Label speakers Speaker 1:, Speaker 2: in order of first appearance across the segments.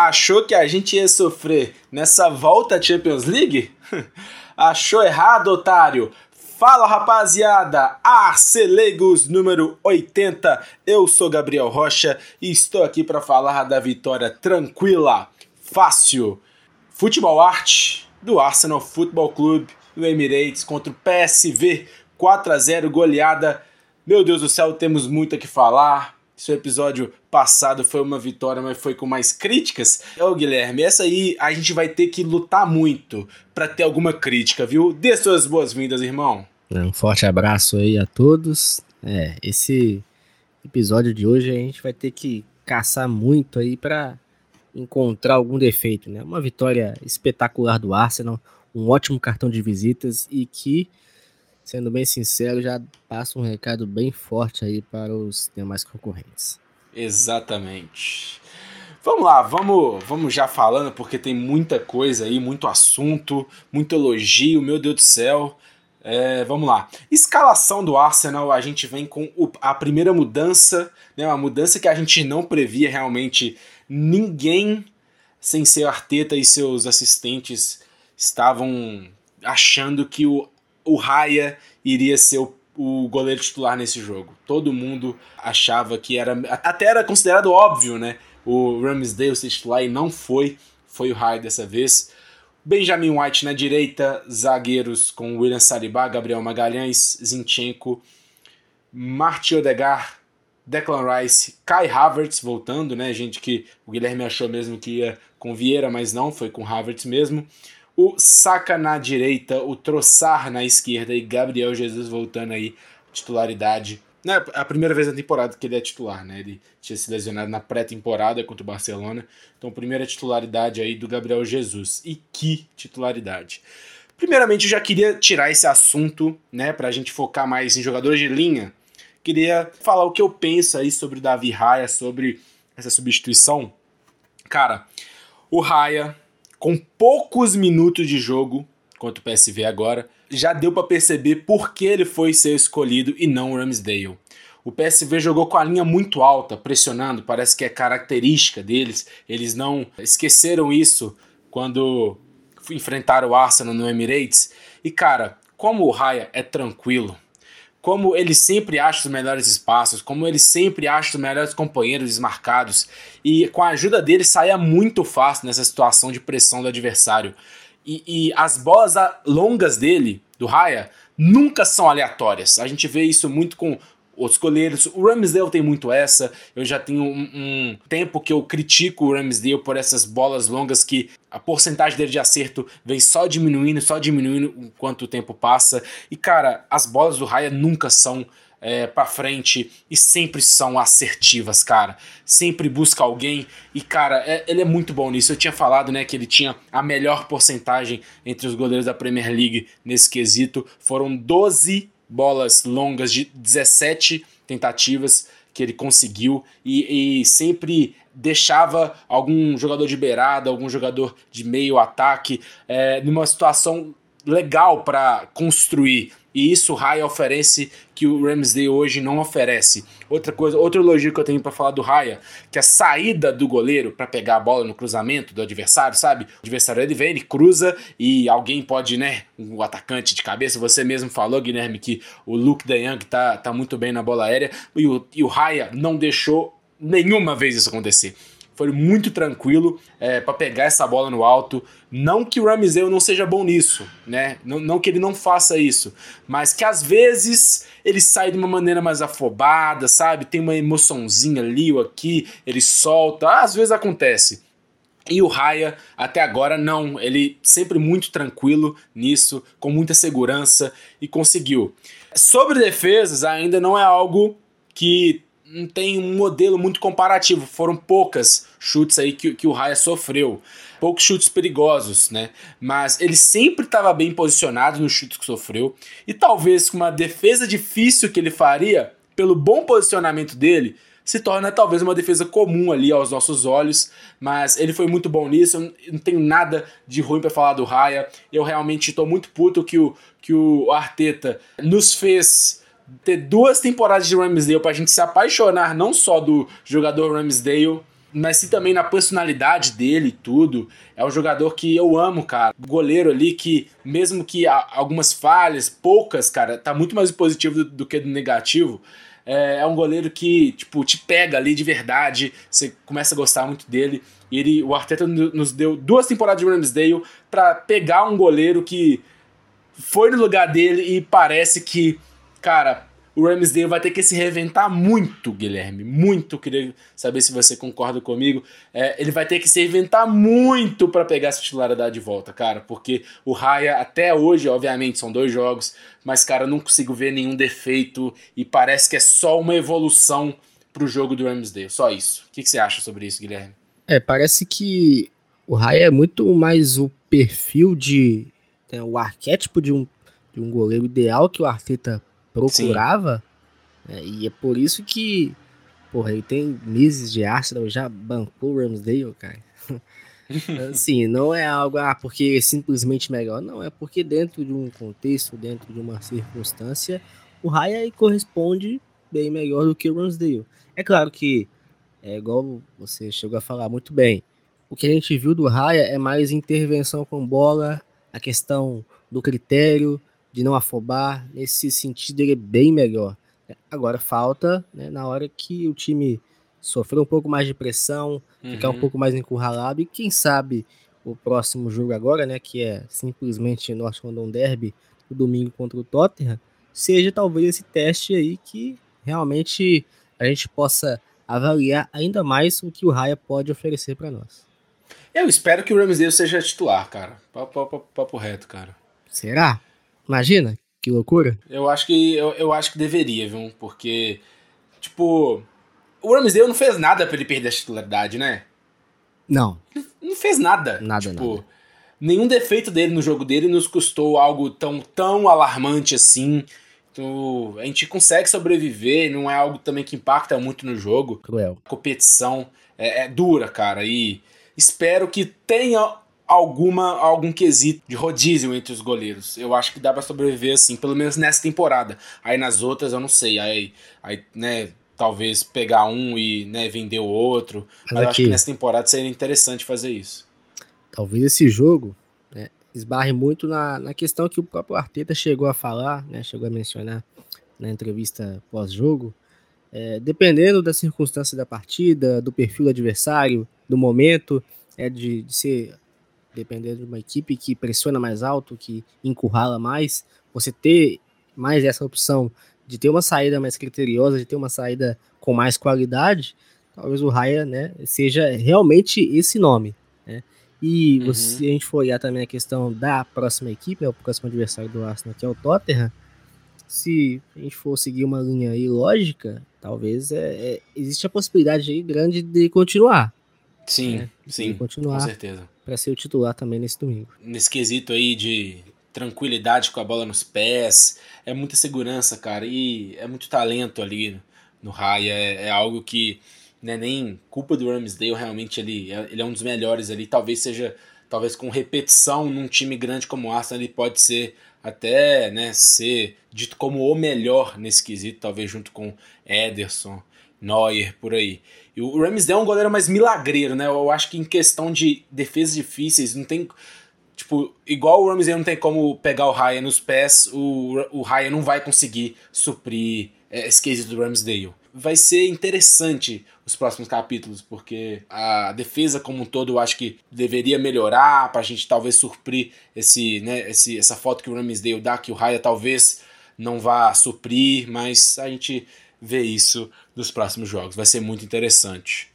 Speaker 1: Achou que a gente ia sofrer nessa volta à Champions League? Achou errado, otário! Fala rapaziada, Arcelegos número 80. Eu sou Gabriel Rocha e estou aqui para falar da vitória tranquila, fácil, futebol arte do Arsenal Football Clube do Emirates contra o PSV 4 a 0 goleada. Meu Deus do céu, temos muito a que falar. Seu episódio passado foi uma vitória, mas foi com mais críticas. Ô Guilherme, essa aí a gente vai ter que lutar muito para ter alguma crítica, viu? Dê suas boas-vindas, irmão.
Speaker 2: Um forte abraço aí a todos. É, esse episódio de hoje a gente vai ter que caçar muito aí para encontrar algum defeito, né? Uma vitória espetacular do Arsenal, um ótimo cartão de visitas e que sendo bem sincero, já passa um recado bem forte aí para os demais concorrentes.
Speaker 1: Exatamente. Vamos lá, vamos, vamos já falando, porque tem muita coisa aí, muito assunto, muito elogio, meu Deus do céu. É, vamos lá. Escalação do Arsenal, a gente vem com a primeira mudança, né, uma mudança que a gente não previa realmente. Ninguém, sem ser Arteta e seus assistentes, estavam achando que o o Raya iria ser o, o goleiro titular nesse jogo. Todo mundo achava que era. Até era considerado óbvio, né? O Ramsdale ser titular e não foi. Foi o Raya dessa vez. Benjamin White na direita, zagueiros com William Saliba, Gabriel Magalhães, Zinchenko, Martin Odegar, Declan Rice, Kai Havertz voltando, né? Gente que o Guilherme achou mesmo que ia com Vieira, mas não, foi com Havertz mesmo o Saka na direita, o Troçar na esquerda e Gabriel Jesus voltando aí titularidade. Não é a primeira vez na temporada que ele é titular, né? Ele tinha se lesionado na pré-temporada contra o Barcelona. Então, primeira titularidade aí do Gabriel Jesus. E que titularidade. Primeiramente, eu já queria tirar esse assunto, né, pra gente focar mais em jogadores de linha. Queria falar o que eu penso aí sobre o Davi Raia, sobre essa substituição. Cara, o Raia com poucos minutos de jogo contra o PSV agora, já deu para perceber por que ele foi ser escolhido e não o Ramsdale. O PSV jogou com a linha muito alta, pressionando, parece que é característica deles. Eles não esqueceram isso quando enfrentaram o Arsenal no Emirates. E cara, como o Raya é tranquilo, como ele sempre acha os melhores espaços, como ele sempre acha os melhores companheiros desmarcados, e com a ajuda dele saia muito fácil nessa situação de pressão do adversário. E, e as bolas longas dele, do Raya, nunca são aleatórias. A gente vê isso muito com outros goleiros. O Ramsdale tem muito essa. Eu já tenho um, um, tempo que eu critico o Ramsdale por essas bolas longas que a porcentagem dele de acerto vem só diminuindo, só diminuindo enquanto o tempo passa. E cara, as bolas do Raya nunca são é, para frente e sempre são assertivas, cara. Sempre busca alguém e, cara, é, ele é muito bom nisso. Eu tinha falado, né, que ele tinha a melhor porcentagem entre os goleiros da Premier League nesse quesito. Foram 12 bolas longas de 17 tentativas que ele conseguiu e, e, sempre deixava algum jogador de beirada, algum jogador de meio ataque é, numa situação legal para construir. E isso o Raya oferece que o Ramsdale hoje não oferece. Outra coisa, outro elogio que eu tenho para falar do Raya, que a saída do goleiro para pegar a bola no cruzamento do adversário, sabe? O adversário ele vem, ele cruza e alguém pode, né, o atacante de cabeça, você mesmo falou, Guilherme, que o Luke De Young tá, tá muito bem na bola aérea e o, e o Raya não deixou nenhuma vez isso acontecer foi muito tranquilo é, para pegar essa bola no alto. Não que o Ramsey não seja bom nisso, né? Não, não, que ele não faça isso, mas que às vezes ele sai de uma maneira mais afobada, sabe? Tem uma emoçãozinha ali ou aqui, ele solta, às vezes acontece. E o Raya, até agora, não. Ele sempre muito tranquilo nisso, com muita segurança e conseguiu. Sobre defesas, ainda não é algo que não tem um modelo muito comparativo. Foram poucas chutes aí que, que o Raya sofreu. Poucos chutes perigosos, né? Mas ele sempre estava bem posicionado nos chutes que sofreu. E talvez com uma defesa difícil que ele faria, pelo bom posicionamento dele, se torna talvez uma defesa comum ali aos nossos olhos, mas ele foi muito bom nisso. Eu não tenho nada de ruim para falar do Raya. Eu realmente estou muito puto que o, que o Arteta nos fez ter duas temporadas de Ramsdale pra gente se apaixonar não só do jogador Ramsdale, mas sim também na personalidade dele e tudo. É um jogador que eu amo, cara. Goleiro ali que, mesmo que algumas falhas, poucas, cara, tá muito mais positivo do, do que do negativo. É, é, um goleiro que, tipo, te pega ali de verdade, você começa a gostar muito dele. E ele, o Arteta nos deu duas temporadas de Ramsdale para pegar um goleiro que foi no lugar dele e parece que, cara, o Ramsdale vai ter que se reinventar muito, Guilherme. Muito. Queria saber se você concorda comigo. É, ele vai ter que se reinventar muito para pegar essa titularidade de volta, cara. Porque o Raya, até hoje, obviamente, são dois jogos, mas, cara, não consigo ver nenhum defeito e parece que é só uma evolução pro jogo do Ramsdale. Só isso. O que, que você acha sobre isso, Guilherme?
Speaker 2: É, parece que o Raya é muito mais o perfil de. Né, o arquétipo de um, de um goleiro ideal que o Arteta procurava. É, e é por isso que, porra, ele tem meses de Arsenal, já bancou o Ramsdale, cara. assim, não é algo, ah, porque é simplesmente melhor. Não, é porque dentro de um contexto, dentro de uma circunstância, o Raya corresponde bem melhor do que o Ramsdale. É claro que, é igual você chegou a falar muito bem, o que a gente viu do Raya é mais intervenção com bola, a questão do critério, de não afobar. Nesse sentido, ele é bem melhor. Agora falta, né, na hora que o time sofrer um pouco mais de pressão, uhum. ficar um uhum. pouco mais encurralado, e quem sabe o próximo jogo agora, né, que é simplesmente North London Derby, o domingo contra o Tottenham, seja talvez esse teste aí que realmente a gente possa avaliar ainda mais o que o Raya pode oferecer para nós.
Speaker 1: Eu espero que o Ramsdale seja titular, cara. Papo, papo, papo reto, cara.
Speaker 2: Será? Imagina, que loucura.
Speaker 1: Eu acho que eu, eu acho que deveria, viu? Porque, tipo, o Ramsdale não fez nada para ele perder a titularidade, né?
Speaker 2: Não.
Speaker 1: Não fez nada.
Speaker 2: Nada,
Speaker 1: tipo,
Speaker 2: nada.
Speaker 1: Nenhum defeito dele no jogo dele nos custou algo tão, tão alarmante assim. Então, a gente consegue sobreviver, não é algo também que impacta muito no jogo.
Speaker 2: Cruel.
Speaker 1: A competição é, é dura, cara, e espero que tenha alguma algum quesito de rodízio entre os goleiros. Eu acho que dá para sobreviver assim, pelo menos nessa temporada. Aí nas outras eu não sei. Aí, aí né, talvez pegar um e né, vender o outro. Mas, Mas eu acho que nessa temporada seria interessante fazer isso.
Speaker 2: Talvez esse jogo né, esbarre muito na, na questão que o próprio Arteta chegou a falar, né, chegou a mencionar na entrevista pós-jogo. É, dependendo da circunstância da partida, do perfil do adversário, do momento, é de, de ser dependendo de uma equipe que pressiona mais alto, que encurrala mais, você ter mais essa opção de ter uma saída mais criteriosa, de ter uma saída com mais qualidade, talvez o Raya né, seja realmente esse nome. Né? E uhum. se a gente for olhar também a questão da próxima equipe, né, o próximo adversário do Arsenal, que é o Tottenham, se a gente for seguir uma linha aí lógica, talvez é, é existe a possibilidade aí grande de continuar.
Speaker 1: Sim, né? sim, continuar com certeza
Speaker 2: para ser o titular também nesse domingo.
Speaker 1: Nesse quesito aí de tranquilidade com a bola nos pés, é muita segurança, cara, e é muito talento ali no Raya, é, é algo que não é nem culpa do Ramsdale, realmente ele, é, ele é um dos melhores ali, talvez seja, talvez com repetição num time grande como o Arsenal, ele pode ser até, né, ser dito como o melhor nesse quesito, talvez junto com Ederson, Neuer, por aí. E o Ramsdale é um goleiro mais milagreiro, né? Eu acho que em questão de defesas difíceis, não tem. Tipo, igual o Ramsdale não tem como pegar o Ryan nos pés, o, o Ryan não vai conseguir suprir é, esse quesito do Ramsdale. Vai ser interessante os próximos capítulos, porque a defesa como um todo eu acho que deveria melhorar pra gente talvez suprir esse, né, esse, essa foto que o Ramsdale dá, que o Raya talvez não vá suprir, mas a gente ver isso nos próximos jogos. Vai ser muito interessante.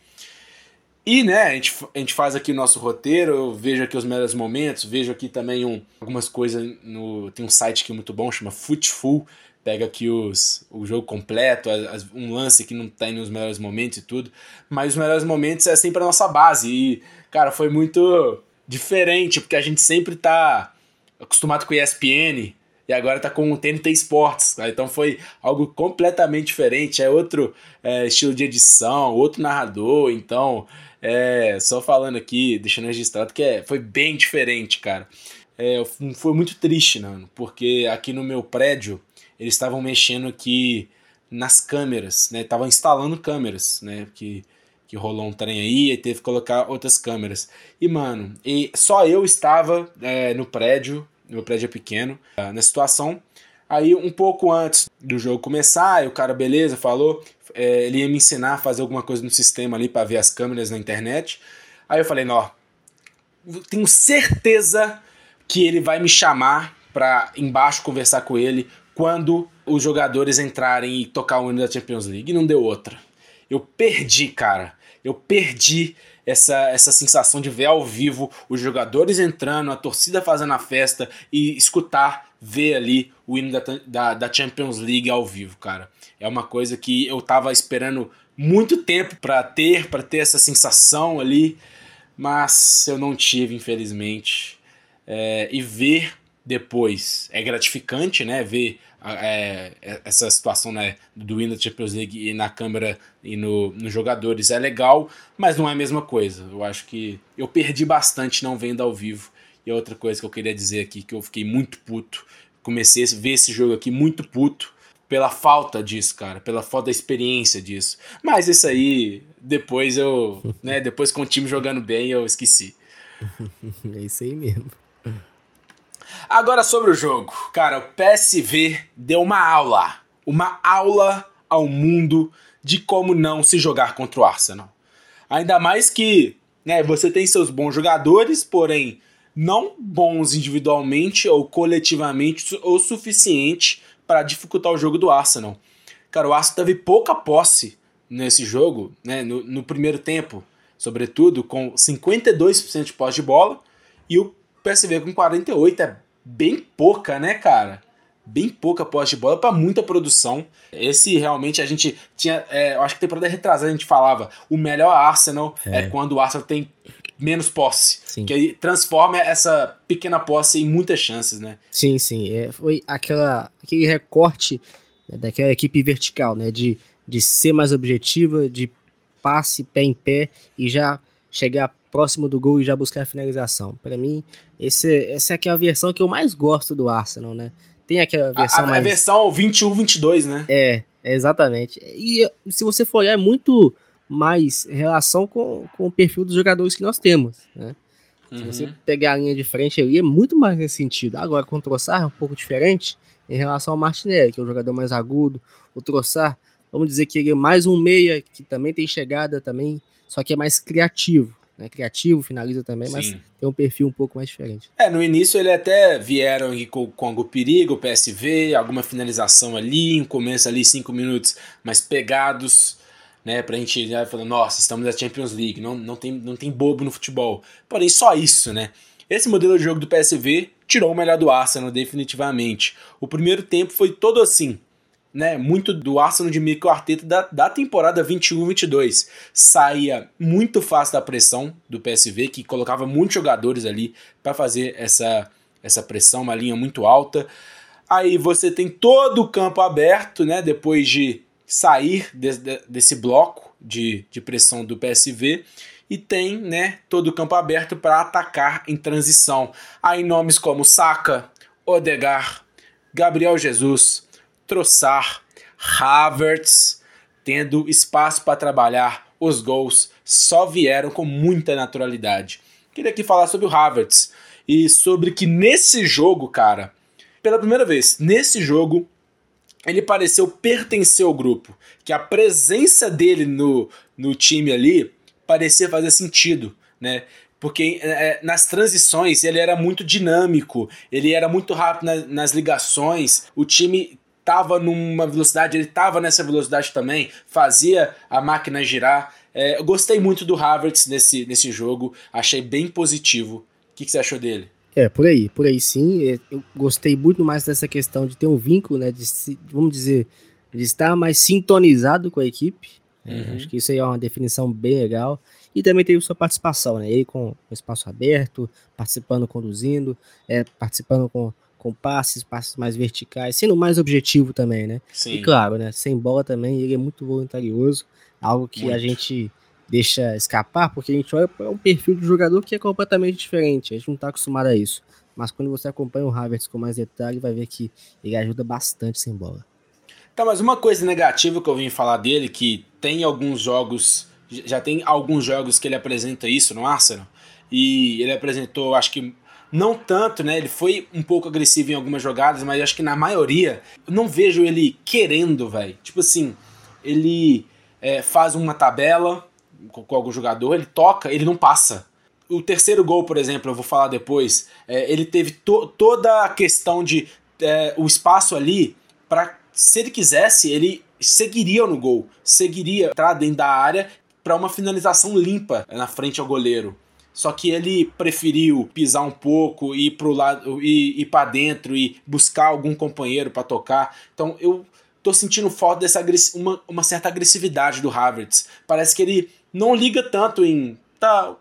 Speaker 1: E, né, a gente, a gente faz aqui o nosso roteiro, eu vejo aqui os melhores momentos, vejo aqui também um, algumas coisas no. Tem um site aqui muito bom, chama Footful, pega aqui os, o jogo completo, as, um lance que não tá nos melhores momentos e tudo. Mas os melhores momentos é sempre a nossa base. E, cara, foi muito diferente, porque a gente sempre tá acostumado com ESPN, e agora tá com o TNT Sports. Tá? Então foi algo completamente diferente. É outro é, estilo de edição, outro narrador. Então, é, só falando aqui, deixando registrado que é, foi bem diferente, cara. É, foi muito triste, Nano, porque aqui no meu prédio eles estavam mexendo aqui nas câmeras, né? Estavam instalando câmeras, né? Que, que rolou um trem aí e teve que colocar outras câmeras. E, mano, e só eu estava é, no prédio, meu prédio é pequeno, na situação. Aí, um pouco antes do jogo começar, o cara, beleza, falou, é, ele ia me ensinar a fazer alguma coisa no sistema ali para ver as câmeras na internet. Aí eu falei, não, tenho certeza que ele vai me chamar para embaixo conversar com ele quando os jogadores entrarem e tocar o hino da Champions League. E não deu outra. Eu perdi, cara. Eu perdi essa, essa sensação de ver ao vivo os jogadores entrando, a torcida fazendo a festa e escutar, ver ali o hino da, da, da Champions League ao vivo, cara. É uma coisa que eu tava esperando muito tempo para ter, para ter essa sensação ali, mas eu não tive, infelizmente. É, e ver depois é gratificante, né? Ver é, essa situação né, do da Champions League e na câmera e no, nos jogadores é legal, mas não é a mesma coisa. Eu acho que eu perdi bastante não vendo ao vivo. E outra coisa que eu queria dizer aqui, que eu fiquei muito puto. Comecei a ver esse jogo aqui muito puto pela falta disso, cara, pela falta da experiência disso. Mas isso aí, depois eu, né, depois com o time jogando bem, eu esqueci.
Speaker 2: é isso aí mesmo.
Speaker 1: Agora sobre o jogo. Cara, o PSV deu uma aula. Uma aula ao mundo de como não se jogar contra o Arsenal. Ainda mais que né, você tem seus bons jogadores, porém não bons individualmente ou coletivamente o suficiente para dificultar o jogo do Arsenal. Cara, o Arsenal teve pouca posse nesse jogo, né, no, no primeiro tempo, sobretudo com 52% de posse de bola e o PSV com 48 é bem pouca, né, cara? Bem pouca posse de bola para muita produção. Esse realmente a gente tinha. É, eu acho que temporada retrasada a gente falava: o melhor Arsenal é, é quando o Arsenal tem menos posse. Sim. Que aí transforma essa pequena posse em muitas chances, né?
Speaker 2: Sim, sim. É, foi aquela, aquele recorte né, daquela equipe vertical, né? De, de ser mais objetiva, de passe pé em pé e já chegar próximo do gol e já buscar a finalização. Para mim, esse, essa é a versão que eu mais gosto do Arsenal, né? Tem aquela versão
Speaker 1: a, a,
Speaker 2: mais...
Speaker 1: A versão 21-22, né?
Speaker 2: É, exatamente. E se você for olhar, é muito mais relação com, com o perfil dos jogadores que nós temos, né? Se uhum. você pegar a linha de frente ali, é muito mais nesse sentido. Agora, com o Troçar é um pouco diferente em relação ao Martinelli, que é um jogador mais agudo. O Troçar, vamos dizer que ele é mais um meia, que também tem chegada também, só que é mais criativo né, criativo, finaliza também, Sim. mas tem um perfil um pouco mais diferente.
Speaker 1: É, no início ele até vieram com, com algum perigo, o PSV, alguma finalização ali, um começo ali, cinco minutos mais pegados, né, pra gente já falando, nossa, estamos na Champions League, não, não, tem, não tem bobo no futebol. Porém, só isso, né? Esse modelo de jogo do PSV tirou o melhor do Arsenal, definitivamente. O primeiro tempo foi todo assim, né, muito do Arsenal de Mikel Arteta da, da temporada 21-22. Saía muito fácil da pressão do PSV, que colocava muitos jogadores ali para fazer essa, essa pressão, uma linha muito alta. Aí você tem todo o campo aberto, né, depois de sair de, de, desse bloco de, de pressão do PSV e tem né, todo o campo aberto para atacar em transição. Aí nomes como Saka, Odegar, Gabriel Jesus, Troçar, Havertz, tendo espaço para trabalhar, os gols só vieram com muita naturalidade. Queria aqui falar sobre o Havertz e sobre que nesse jogo, cara, pela primeira vez, nesse jogo, ele pareceu pertencer ao grupo. Que a presença dele no, no time ali parecia fazer sentido, né? Porque é, nas transições ele era muito dinâmico, ele era muito rápido na, nas ligações, o time tava numa velocidade, ele tava nessa velocidade também, fazia a máquina girar. É, eu gostei muito do Havertz nesse, nesse jogo, achei bem positivo. O que, que, você achou dele?
Speaker 2: É, por aí, por aí sim. É, eu gostei muito mais dessa questão de ter um vínculo, né? De, vamos dizer, de estar mais sintonizado com a equipe. É, uhum. acho que isso aí é uma definição bem legal. E também teve sua participação, né? Ele com o espaço aberto, participando, conduzindo, é, participando com com passes, passes mais verticais, sendo mais objetivo também, né? Sim. E claro, né? Sem bola também, ele é muito voluntarioso, algo que muito. a gente deixa escapar, porque a gente olha para um perfil de jogador que é completamente diferente, a gente não está acostumado a isso. Mas quando você acompanha o Havertz com mais detalhe, vai ver que ele ajuda bastante sem bola.
Speaker 1: Tá, mas uma coisa negativa que eu vim falar dele, que tem alguns jogos já tem alguns jogos que ele apresenta isso no Arsenal. E ele apresentou, acho que não tanto, né? Ele foi um pouco agressivo em algumas jogadas, mas acho que na maioria não vejo ele querendo, velho. Tipo assim, ele é, faz uma tabela com, com, algum jogador, ele toca, ele não passa. O terceiro gol, por exemplo, eu vou falar depois, é, ele teve to toda a questão de é, o espaço ali para se ele quisesse, ele seguiria no gol, seguiria entrar dentro da área para uma finalização limpa na frente ao goleiro. Só que ele preferiu pisar um pouco e ir pro lado e ir para dentro e buscar algum companheiro para tocar. Então eu tô sentindo falta dessa uma, uma certa agressividade do Havertz. Parece que ele não liga tanto em tá,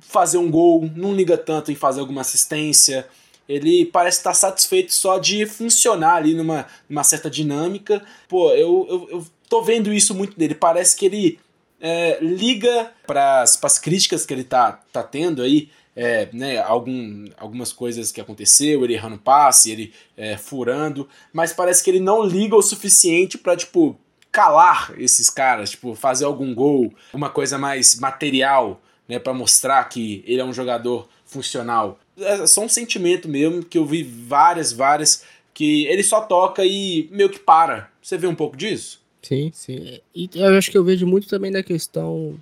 Speaker 1: fazer um gol, não liga tanto em fazer alguma assistência. Ele parece estar satisfeito só de funcionar ali numa, numa certa dinâmica. Pô, eu, eu, eu tô vendo isso muito dele. Parece que ele é, liga para as críticas que ele tá, tá tendo aí, é, né, algum, algumas coisas que aconteceu, ele errando passe, ele é, furando, mas parece que ele não liga o suficiente para tipo calar esses caras, tipo fazer algum gol, uma coisa mais material, né, para mostrar que ele é um jogador funcional. É só um sentimento mesmo que eu vi várias, várias que ele só toca e meio que para. Você vê um pouco disso?
Speaker 2: Sim, sim. E eu acho que eu vejo muito também da questão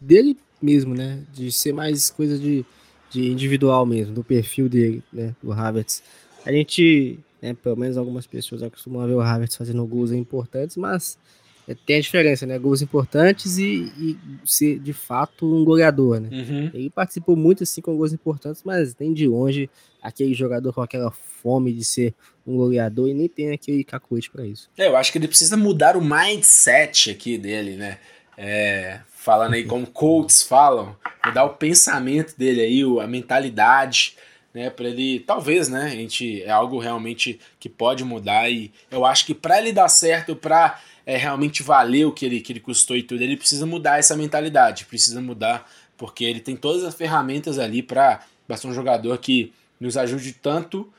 Speaker 2: dele mesmo, né? De ser mais coisa de, de individual mesmo, do perfil dele, né? Do Havertz. A gente, né, pelo menos algumas pessoas acostumam a ver o Havertz fazendo gols importantes, mas é, tem a diferença, né? Gols importantes e, e ser de fato um goleador, né? Uhum. Ele participou muito assim com gols importantes, mas nem de longe aquele jogador com aquela fome de ser um goleador e nem tem aquele cacuete para isso.
Speaker 1: É, eu acho que ele precisa mudar o mindset aqui dele, né? É, falando aí como coaches falam, mudar o pensamento dele aí, a mentalidade, né, para ele, talvez, né, a gente é algo realmente que pode mudar e eu acho que para ele dar certo, para é, realmente valer o que ele, que ele custou e tudo, ele precisa mudar essa mentalidade, precisa mudar, porque ele tem todas as ferramentas ali para ser um jogador que nos ajude tanto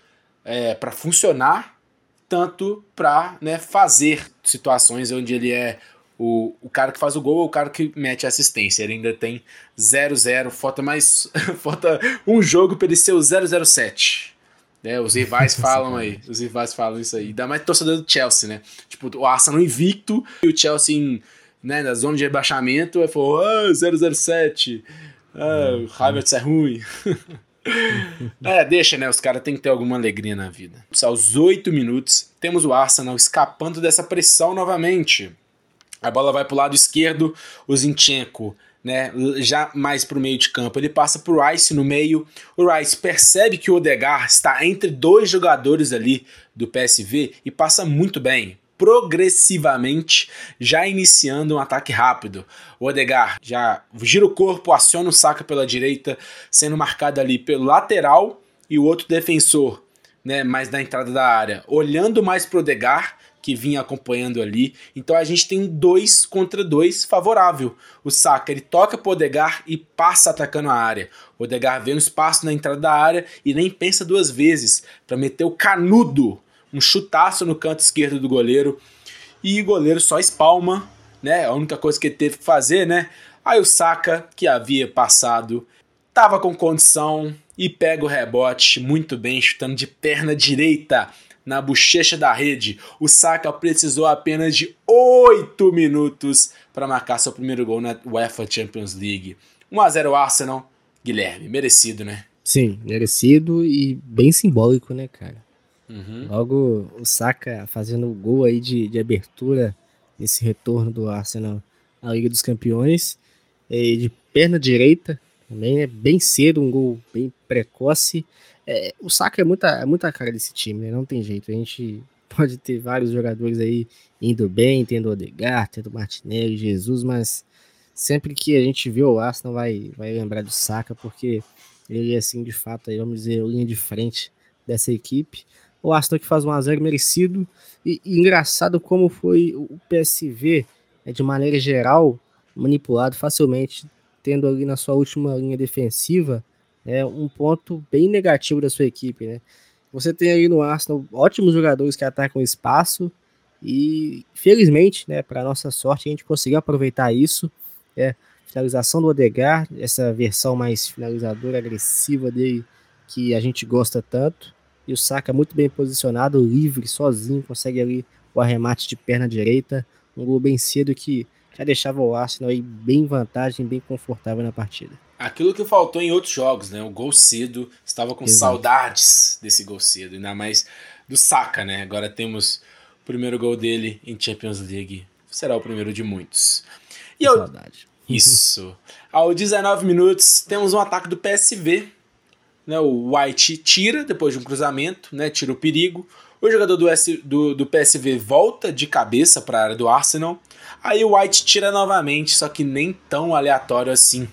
Speaker 1: é, para funcionar, tanto para né, fazer situações onde ele é o, o cara que faz o gol ou o cara que mete a assistência. Ele ainda tem 0-0, falta mais. falta um jogo para ele ser o 007. Né, os rivais falam aí, os rivais falam isso aí. Ainda mais torcedor do Chelsea, né? Tipo, o Arsenal invicto e o Chelsea em, né, na zona de rebaixamento, aí falou, ah, 007, ah, o Havertz é ruim. é, deixa, né? Os caras têm que ter alguma alegria na vida. Aos oito minutos, temos o Arsenal escapando dessa pressão novamente. A bola vai pro lado esquerdo, o Zinchenko né, já mais para o meio de campo. Ele passa para o Rice no meio. O Rice percebe que o Odegar está entre dois jogadores ali do PSV e passa muito bem, progressivamente, já iniciando um ataque rápido. O Odegar já gira o corpo, aciona o saca pela direita, sendo marcado ali pelo lateral e o outro defensor, né, mais na entrada da área, olhando mais para o Odegar que vinha acompanhando ali. Então a gente tem um 2 contra 2 favorável. O Saka ele toca pro Odegar e passa atacando a área. O Odegar vê um espaço na entrada da área e nem pensa duas vezes para meter o canudo, um chutaço no canto esquerdo do goleiro. E o goleiro só espalma, né? A única coisa que ele teve que fazer, né? Aí o Saka, que havia passado, tava com condição e pega o rebote muito bem, chutando de perna direita na bochecha da rede. O Saka precisou apenas de 8 minutos para marcar seu primeiro gol na UEFA Champions League. 1 a 0 Arsenal. Guilherme, merecido, né?
Speaker 2: Sim, merecido e bem simbólico, né, cara? Uhum. Logo o Saka fazendo o gol aí de, de abertura nesse retorno do Arsenal à Liga dos Campeões. E de perna direita, também, né? Bem cedo, um gol bem precoce. É, o Saka é muita, é muita cara desse time, né? Não tem jeito. A gente pode ter vários jogadores aí indo bem, tendo Odegaard, tendo Martinelli, Jesus, mas sempre que a gente vê o Arsenal vai, vai lembrar do Saka, porque ele é assim, de fato, aí, vamos dizer, linha de frente dessa equipe. O Arsenal que faz um a merecido e, e, engraçado como foi o PSV, é, de maneira geral, manipulado facilmente, tendo ali na sua última linha defensiva é um ponto bem negativo da sua equipe, né? Você tem aí no Arsenal ótimos jogadores que atacam espaço e felizmente, né, para nossa sorte, a gente conseguiu aproveitar isso. É, finalização do Odegar, essa versão mais finalizadora, agressiva dele, que a gente gosta tanto. E o Saka muito bem posicionado, livre, sozinho, consegue ali o arremate de perna direita. Um gol bem cedo que já deixava o Arsenal aí bem em vantagem, bem confortável na partida.
Speaker 1: Aquilo que faltou em outros jogos, né? O gol cedo, estava com Exato. saudades desse gol cedo, ainda mais do Saka, né? Agora temos o primeiro gol dele em Champions League. Será o primeiro de muitos.
Speaker 2: E ao... Saudade.
Speaker 1: Isso. Ao 19 minutos, temos um ataque do PSV. Né? O White tira depois de um cruzamento, né? tira o perigo. O jogador do, S, do, do PSV volta de cabeça para a área do Arsenal. Aí o White tira novamente, só que nem tão aleatório assim.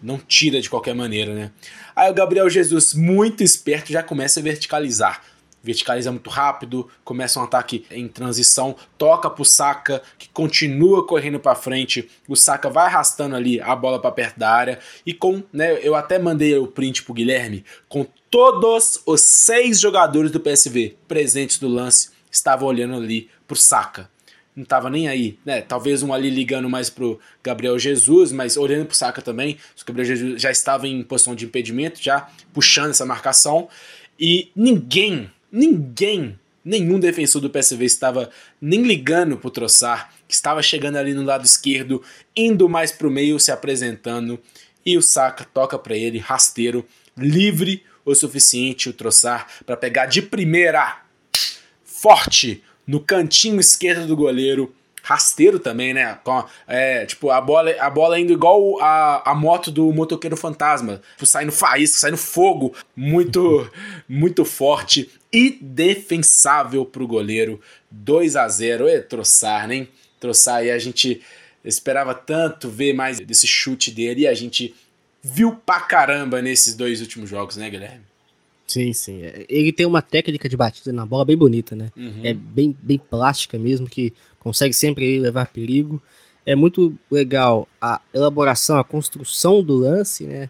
Speaker 1: Não tira de qualquer maneira, né? Aí o Gabriel Jesus, muito esperto, já começa a verticalizar. Verticaliza muito rápido, começa um ataque em transição, toca pro Saka, que continua correndo para frente. O Saka vai arrastando ali a bola para perto da área. E com, né, eu até mandei o print pro Guilherme, com todos os seis jogadores do PSV presentes no lance, estavam olhando ali pro Saka não tava nem aí, né? Talvez um ali ligando mais pro Gabriel Jesus, mas olhando pro Saka também, o Gabriel Jesus já estava em posição de impedimento, já puxando essa marcação, e ninguém, ninguém, nenhum defensor do PSV estava nem ligando pro Troçar, que estava chegando ali no lado esquerdo, indo mais pro meio, se apresentando, e o Saka toca para ele, rasteiro, livre o suficiente o Troçar para pegar de primeira, forte, no cantinho esquerdo do goleiro. Rasteiro também, né? É, tipo, a bola, a bola indo igual a, a moto do motoqueiro fantasma. Tipo, saindo faísca, saindo fogo. Muito, muito forte. E defensável pro goleiro. 2 a 0 É troçar, né? Troçar aí a gente esperava tanto ver mais desse chute dele e a gente viu pra caramba nesses dois últimos jogos, né, Guilherme?
Speaker 2: Sim, sim. É, ele tem uma técnica de batida na bola bem bonita, né? Uhum. É bem, bem plástica mesmo, que consegue sempre levar perigo. É muito legal a elaboração, a construção do lance, né?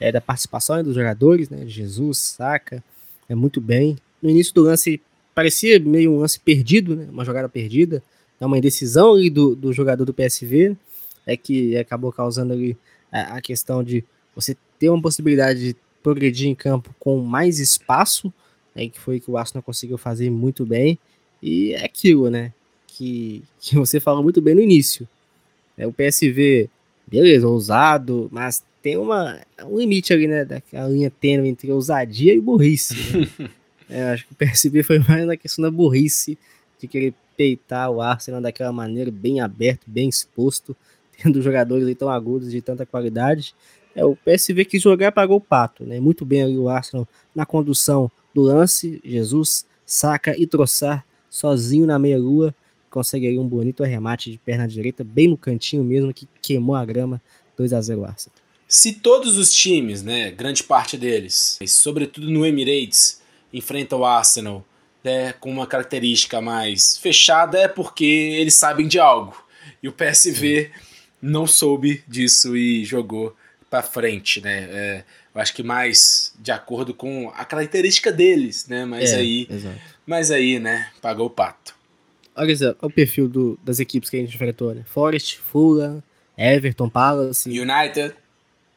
Speaker 2: É, da participação dos jogadores, né? Jesus, saca. É muito bem. No início do lance parecia meio um lance perdido, né? Uma jogada perdida. É uma indecisão ali do, do jogador do PSV, é que acabou causando ali a, a questão de você ter uma possibilidade de progredir em campo com mais espaço, né, que foi que o Arsenal conseguiu fazer muito bem. E é aquilo, né? Que, que você falou muito bem no início. É, o PSV, beleza, ousado, mas tem uma, um limite ali, né? Daquela linha tênue entre ousadia e burrice. Né? é, acho que o PSV foi mais na questão da burrice, de querer peitar o Arsenal daquela maneira, bem aberto, bem exposto, tendo jogadores tão agudos de tanta qualidade. É, o PSV quis jogar pagou o pato, né? Muito bem ali o Arsenal na condução do lance. Jesus saca e troçar sozinho na meia-lua. Consegue aí um bonito arremate de perna direita, bem no cantinho mesmo, que queimou a grama. 2 a 0 Arsenal.
Speaker 1: Se todos os times, né, grande parte deles, sobretudo no Emirates, enfrentam o Arsenal né, com uma característica mais fechada, é porque eles sabem de algo. E o PSV não soube disso e jogou para frente, né? É, eu acho que mais de acordo com a característica deles, né? Mas é, aí, exato. mas aí, né? Pagou o pato.
Speaker 2: Olha só, o perfil do, das equipes que a gente enfrentou, né? Forest, Fulham, Everton, Palace,
Speaker 1: United,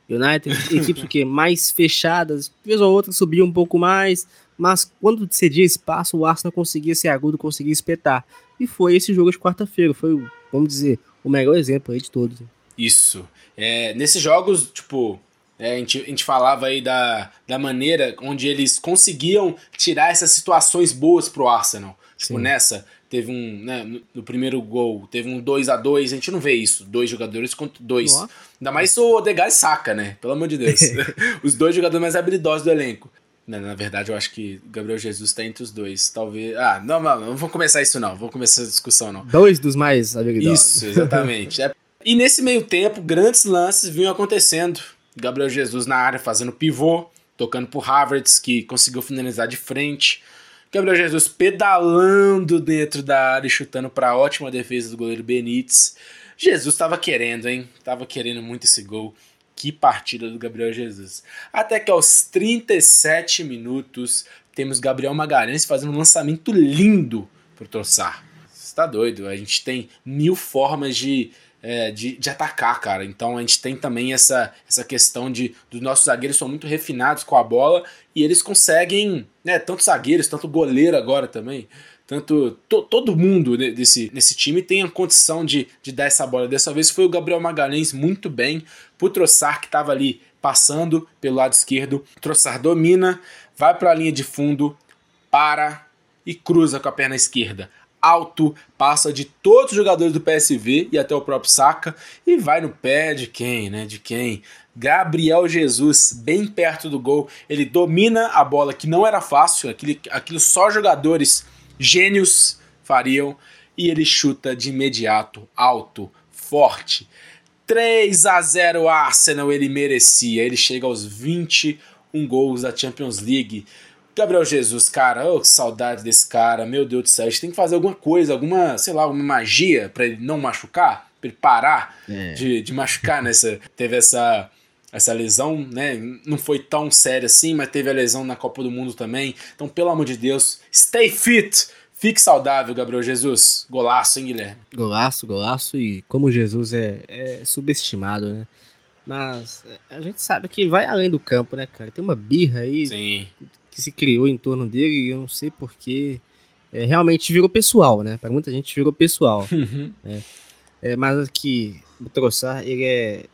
Speaker 2: United, equipes que mais fechadas, vez ou outra subia um pouco mais, mas quando cedia espaço, o Arsenal conseguia ser agudo, conseguia espetar. E foi esse jogo de quarta-feira, foi, vamos dizer, o melhor exemplo aí de todos.
Speaker 1: Isso. É, nesses jogos, tipo, é, a, gente, a gente falava aí da, da maneira onde eles conseguiam tirar essas situações boas pro Arsenal. Tipo, Sim. nessa, teve um. Né, no, primeiro gol, teve um 2 a 2 a gente não vê isso. Dois jogadores contra dois. Nossa. Ainda mais o Odegaard saca, né? Pelo amor de Deus. os dois jogadores mais habilidosos do elenco. Na, na, verdade, eu acho que Gabriel Jesus está entre os dois. Talvez. Ah, não, não, não vou começar isso, não. Vou começar essa discussão, não.
Speaker 2: Dois dos mais habilidosos.
Speaker 1: Isso, exatamente. é e nesse meio tempo, grandes lances vinham acontecendo. Gabriel Jesus na área fazendo pivô, tocando pro Havertz, que conseguiu finalizar de frente. Gabriel Jesus pedalando dentro da área e chutando para ótima defesa do goleiro Benítez. Jesus estava querendo, hein? Tava querendo muito esse gol. Que partida do Gabriel Jesus. Até que aos 37 minutos temos Gabriel Magalhães fazendo um lançamento lindo pro Troçar. Você tá doido? A gente tem mil formas de é, de, de atacar, cara. Então a gente tem também essa, essa questão de dos nossos zagueiros são muito refinados com a bola e eles conseguem, né, tanto zagueiros, tanto goleiro agora também, tanto to, todo mundo desse, nesse time tem a condição de, de dar essa bola. Dessa vez foi o Gabriel Magalhães muito bem, pro Troçar que estava ali passando pelo lado esquerdo. Troçar domina, vai para a linha de fundo, para e cruza com a perna esquerda alto, passa de todos os jogadores do PSV e até o próprio Saka e vai no pé de quem, né? De quem? Gabriel Jesus, bem perto do gol, ele domina a bola que não era fácil, aquilo, aquilo só jogadores gênios fariam e ele chuta de imediato, alto, forte. 3 a 0 Arsenal, ele merecia. Ele chega aos 21 gols da Champions League. Gabriel Jesus, cara, oh, que saudade desse cara, meu Deus do céu. A gente tem que fazer alguma coisa, alguma, sei lá, alguma magia para ele não machucar, pra ele parar é. de, de machucar nessa. Teve essa essa lesão, né? Não foi tão séria assim, mas teve a lesão na Copa do Mundo também. Então, pelo amor de Deus, stay fit! Fique saudável, Gabriel Jesus. Golaço, hein, Guilherme?
Speaker 2: Golaço, golaço. E como Jesus é, é subestimado, né? Mas a gente sabe que vai além do campo, né, cara? Tem uma birra aí
Speaker 1: Sim
Speaker 2: que se criou em torno dele, e eu não sei porquê. É, realmente virou pessoal, né? Para muita gente virou pessoal.
Speaker 1: Uhum.
Speaker 2: Né? É, mas que o Troçar, ele é.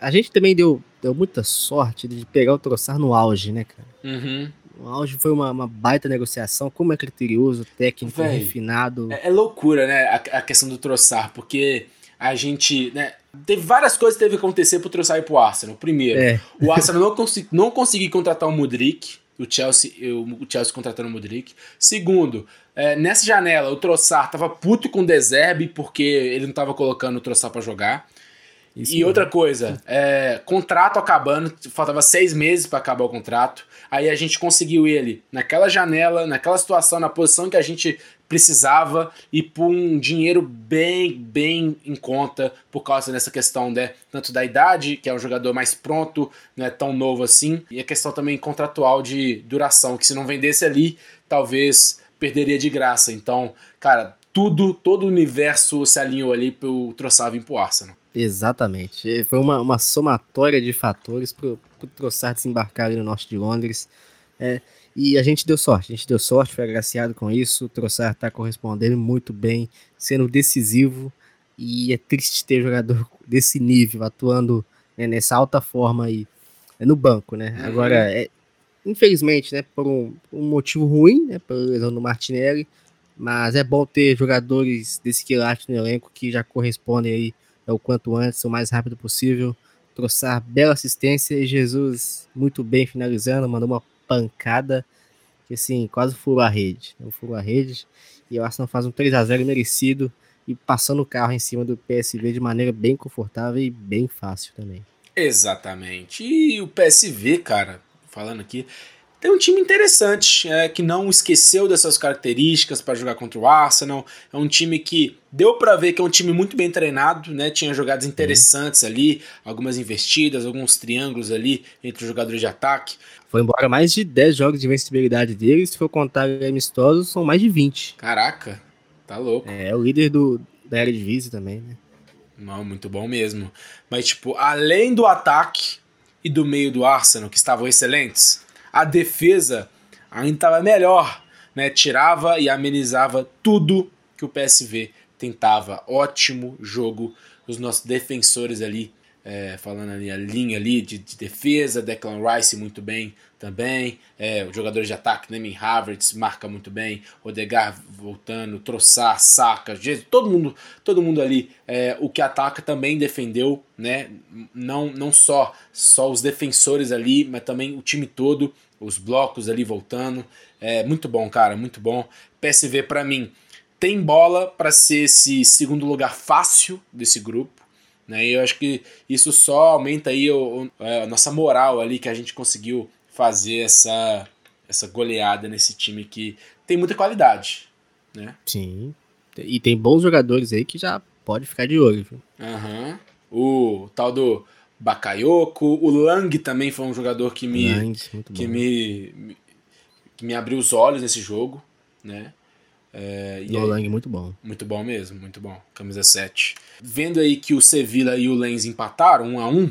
Speaker 2: A gente também deu, deu muita sorte de pegar o Troçar no auge, né, cara?
Speaker 1: Uhum.
Speaker 2: O auge foi uma, uma baita negociação, como é criterioso, técnico, Véi, refinado.
Speaker 1: É, é, loucura, né, a, a, questão do Troçar, porque a gente, né, teve várias coisas que teve que acontecer pro Troçar ir pro Arsenal. Primeiro, é. o Arsenal não, consegui, não conseguiu contratar o Mudrik, o Chelsea, o Chelsea contratando o Modric. Segundo, é, nessa janela, o Trossard tava puto com o Deserbe porque ele não tava colocando o Trossard para jogar. Isso e mesmo. outra coisa, é, contrato acabando, faltava seis meses para acabar o contrato. Aí a gente conseguiu ele naquela janela, naquela situação, na posição que a gente precisava e por um dinheiro bem, bem em conta por causa dessa questão, né? Tanto da idade, que é um jogador mais pronto, não é tão novo assim, e a questão também contratual de duração, que se não vendesse ali, talvez perderia de graça. Então, cara, tudo, todo o universo se alinhou ali pro Troçar vir pro Arsenal.
Speaker 2: Exatamente. Foi uma, uma somatória de fatores pro, pro Troçar desembarcar ali no norte de Londres. É, e a gente deu sorte, a gente deu sorte, foi agraciado com isso. O Trossard está correspondendo muito bem, sendo decisivo. E é triste ter jogador desse nível atuando né, nessa alta forma aí é no banco, né? Uhum. Agora, é, infelizmente, né, por um, um, motivo ruim, né, pela lesão do Martinelli, mas é bom ter jogadores desse quilate no elenco que já correspondem aí o quanto antes, o mais rápido possível. Troçar bela assistência e Jesus muito bem finalizando, mandou uma pancada que assim, quase furou a rede. Não furou a rede. E o Arsenal faz um 3 a 0 merecido e passando o carro em cima do PSV de maneira bem confortável e bem fácil também.
Speaker 1: Exatamente. E o PSV, cara, falando aqui, tem um time interessante, é, que não esqueceu dessas características para jogar contra o Arsenal. É um time que deu para ver que é um time muito bem treinado, né? Tinha jogadas interessantes uhum. ali, algumas investidas, alguns triângulos ali entre os jogadores de ataque.
Speaker 2: Foi embora mais de 10 jogos de invencibilidade deles, se for contar amistosos, são mais de 20.
Speaker 1: Caraca, tá louco.
Speaker 2: É, é o líder do, da Eredivisie também, né?
Speaker 1: Não, muito bom mesmo. Mas, tipo, além do ataque e do meio do Arsenal, que estavam excelentes, a defesa ainda estava melhor, né? Tirava e amenizava tudo que o PSV tentava. Ótimo jogo. Os nossos defensores ali, é, falando ali a linha ali de, de, defesa, Declan Rice muito bem também, é, os jogadores de ataque, Nemin Havertz marca muito bem, Odegar voltando, Troçar, Saca, todo mundo, todo mundo ali, é, o que ataca também defendeu, né? Não, não só só os defensores ali, mas também o time todo os blocos ali voltando. É muito bom, cara, muito bom. PSV para mim tem bola para ser esse segundo lugar fácil desse grupo. Né? E eu acho que isso só aumenta aí o, é, a nossa moral ali que a gente conseguiu fazer essa, essa goleada nesse time que tem muita qualidade. Né?
Speaker 2: Sim. E tem bons jogadores aí que já pode ficar de olho.
Speaker 1: Uhum. O tal do Bakayoko. O Lang também foi um jogador que me, Lang, que me, que me abriu os olhos nesse jogo, né?
Speaker 2: É, Nolang aí, muito bom.
Speaker 1: Muito bom mesmo, muito bom. Camisa 7. Vendo aí que o Sevilla e o Lens empataram um a um,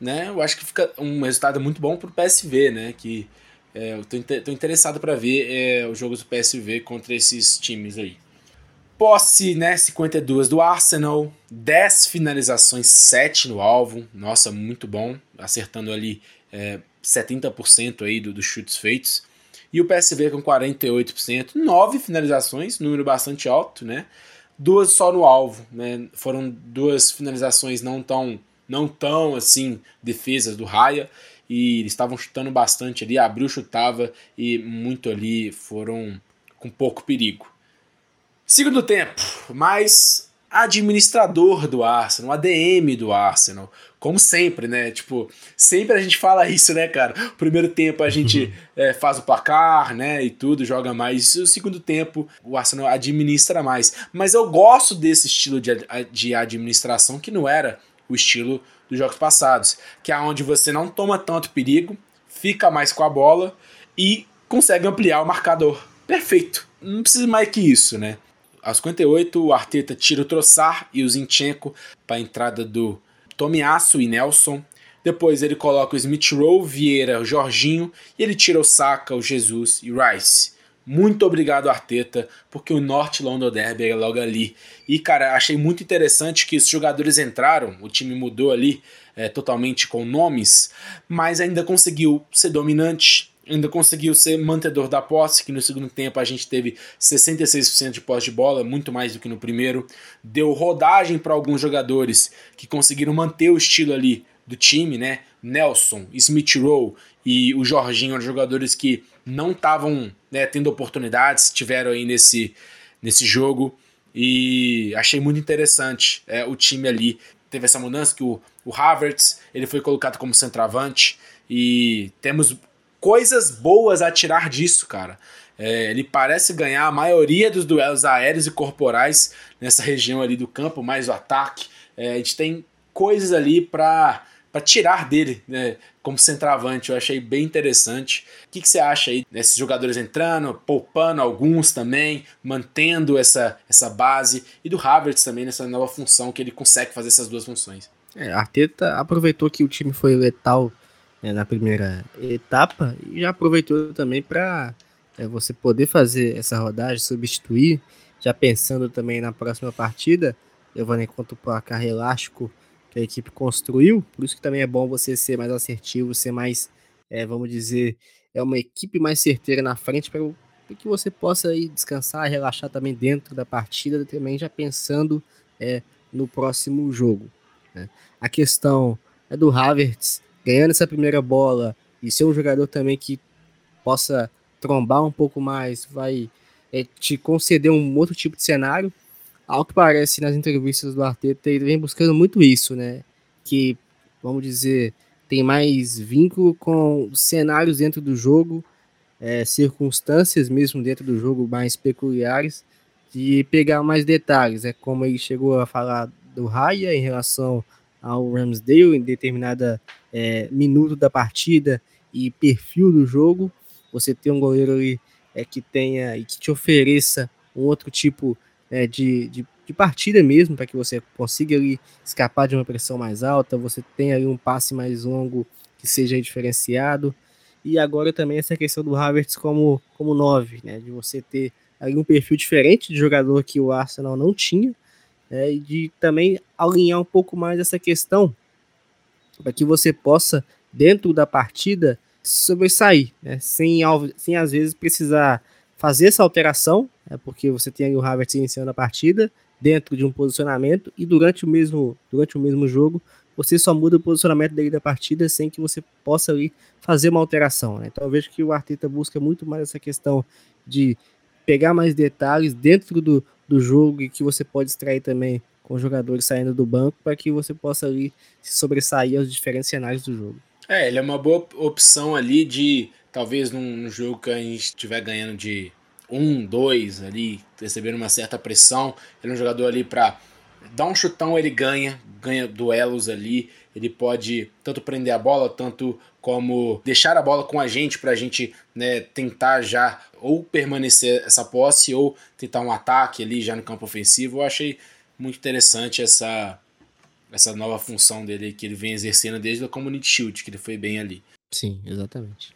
Speaker 1: né? Eu acho que fica um resultado muito bom pro PSV, né? Que é, eu tô, tô interessado para ver é, os jogos do PSV contra esses times aí. Posse, né, 52 do Arsenal, 10 finalizações, 7 no alvo. Nossa, muito bom, acertando ali é, 70% aí do, dos chutes feitos. E o PSV com 48%, 9 finalizações, número bastante alto, né? Duas só no alvo, né? Foram duas finalizações não tão não tão assim defesas do Raia e eles estavam chutando bastante ali, abriu, chutava e muito ali foram com pouco perigo. Segundo tempo, mais administrador do Arsenal, ADM do Arsenal, como sempre, né? Tipo, sempre a gente fala isso, né, cara? O primeiro tempo a gente uhum. é, faz o placar, né, e tudo, joga mais. E o segundo tempo o Arsenal administra mais. Mas eu gosto desse estilo de, de administração que não era o estilo dos jogos passados, que é onde você não toma tanto perigo, fica mais com a bola e consegue ampliar o marcador. Perfeito. Não precisa mais que isso, né? Aos 58, o Arteta tira o Troçar e o Zinchenko para a entrada do Tomiasso e Nelson. Depois ele coloca o Smith Rowe, Vieira, o Jorginho e ele tira o Saka, o Jesus e o Rice. Muito obrigado, Arteta, porque o Norte London Derby é logo ali. E, cara, achei muito interessante que os jogadores entraram, o time mudou ali é, totalmente com nomes, mas ainda conseguiu ser dominante, ainda conseguiu ser mantedor da posse, que no segundo tempo a gente teve 66% de posse de bola, muito mais do que no primeiro. Deu rodagem para alguns jogadores que conseguiram manter o estilo ali do time, né? Nelson, Smith Rowe e o Jorginho eram jogadores que não estavam né, tendo oportunidades, tiveram aí nesse, nesse jogo. E achei muito interessante é, o time ali. Teve essa mudança que o, o Havertz ele foi colocado como centroavante. E temos coisas boas a tirar disso, cara. É, ele parece ganhar a maioria dos duelos aéreos e corporais nessa região ali do campo, mais o ataque. É, a gente tem coisas ali para para tirar dele né, como centroavante. Eu achei bem interessante. O que, que, você acha aí desses jogadores entrando, poupando alguns também, mantendo essa, essa base e do Havertz também nessa nova função que ele consegue fazer essas duas funções?
Speaker 2: É, Arteta aproveitou que o time foi letal né, na primeira etapa e já aproveitou também para é, você poder fazer essa rodagem, substituir, já pensando também na próxima partida, levando em conta o placar elástico que a equipe construiu. Por isso que também é bom você ser mais assertivo, ser mais, é, vamos dizer, é uma equipe mais certeira na frente para que você possa aí descansar, relaxar também dentro da partida, também já pensando é, no próximo jogo. Né? A questão é do Havertz ganhando essa primeira bola e ser um jogador também que possa trombar um pouco mais, vai é, te conceder um outro tipo de cenário ao que parece nas entrevistas do Arteta, ele vem buscando muito isso, né? Que, vamos dizer, tem mais vínculo com cenários dentro do jogo, é, circunstâncias mesmo dentro do jogo mais peculiares, de pegar mais detalhes. É como ele chegou a falar do Raya em relação ao Ramsdale em determinada é, minuto da partida e perfil do jogo. Você tem um goleiro ali é, que tenha e que te ofereça um outro tipo de é, de, de, de, partida mesmo, para que você consiga ali escapar de uma pressão mais alta, você tenha ali um passe mais longo que seja diferenciado. E agora também essa questão do Havertz como, como 9, né, de você ter ali um perfil diferente de jogador que o Arsenal não tinha, né, e de também alinhar um pouco mais essa questão para que você possa, dentro da partida, sobressair, né, sem, sem às vezes precisar fazer essa alteração, é porque você tem o Havertz iniciando a partida dentro de um posicionamento e durante o mesmo, durante o mesmo jogo você só muda o posicionamento dele da partida sem que você possa ali fazer uma alteração. Né? Então eu vejo que o Arteta busca muito mais essa questão de pegar mais detalhes dentro do, do jogo e que você pode extrair também com jogadores saindo do banco para que você possa ali se sobressair aos diferentes cenários do jogo.
Speaker 1: É, ele é uma boa opção ali de talvez num, jogo que a gente estiver ganhando de um, dois ali, recebendo uma certa pressão, ele é um jogador ali para dar um chutão, ele ganha, ganha duelos ali, ele pode tanto prender a bola, tanto como deixar a bola com a gente para a gente né, tentar já ou permanecer essa posse ou tentar um ataque ali já no campo ofensivo. Eu achei muito interessante essa, essa nova função dele que ele vem exercendo desde o Community Shield, que ele foi bem ali.
Speaker 2: Sim, exatamente.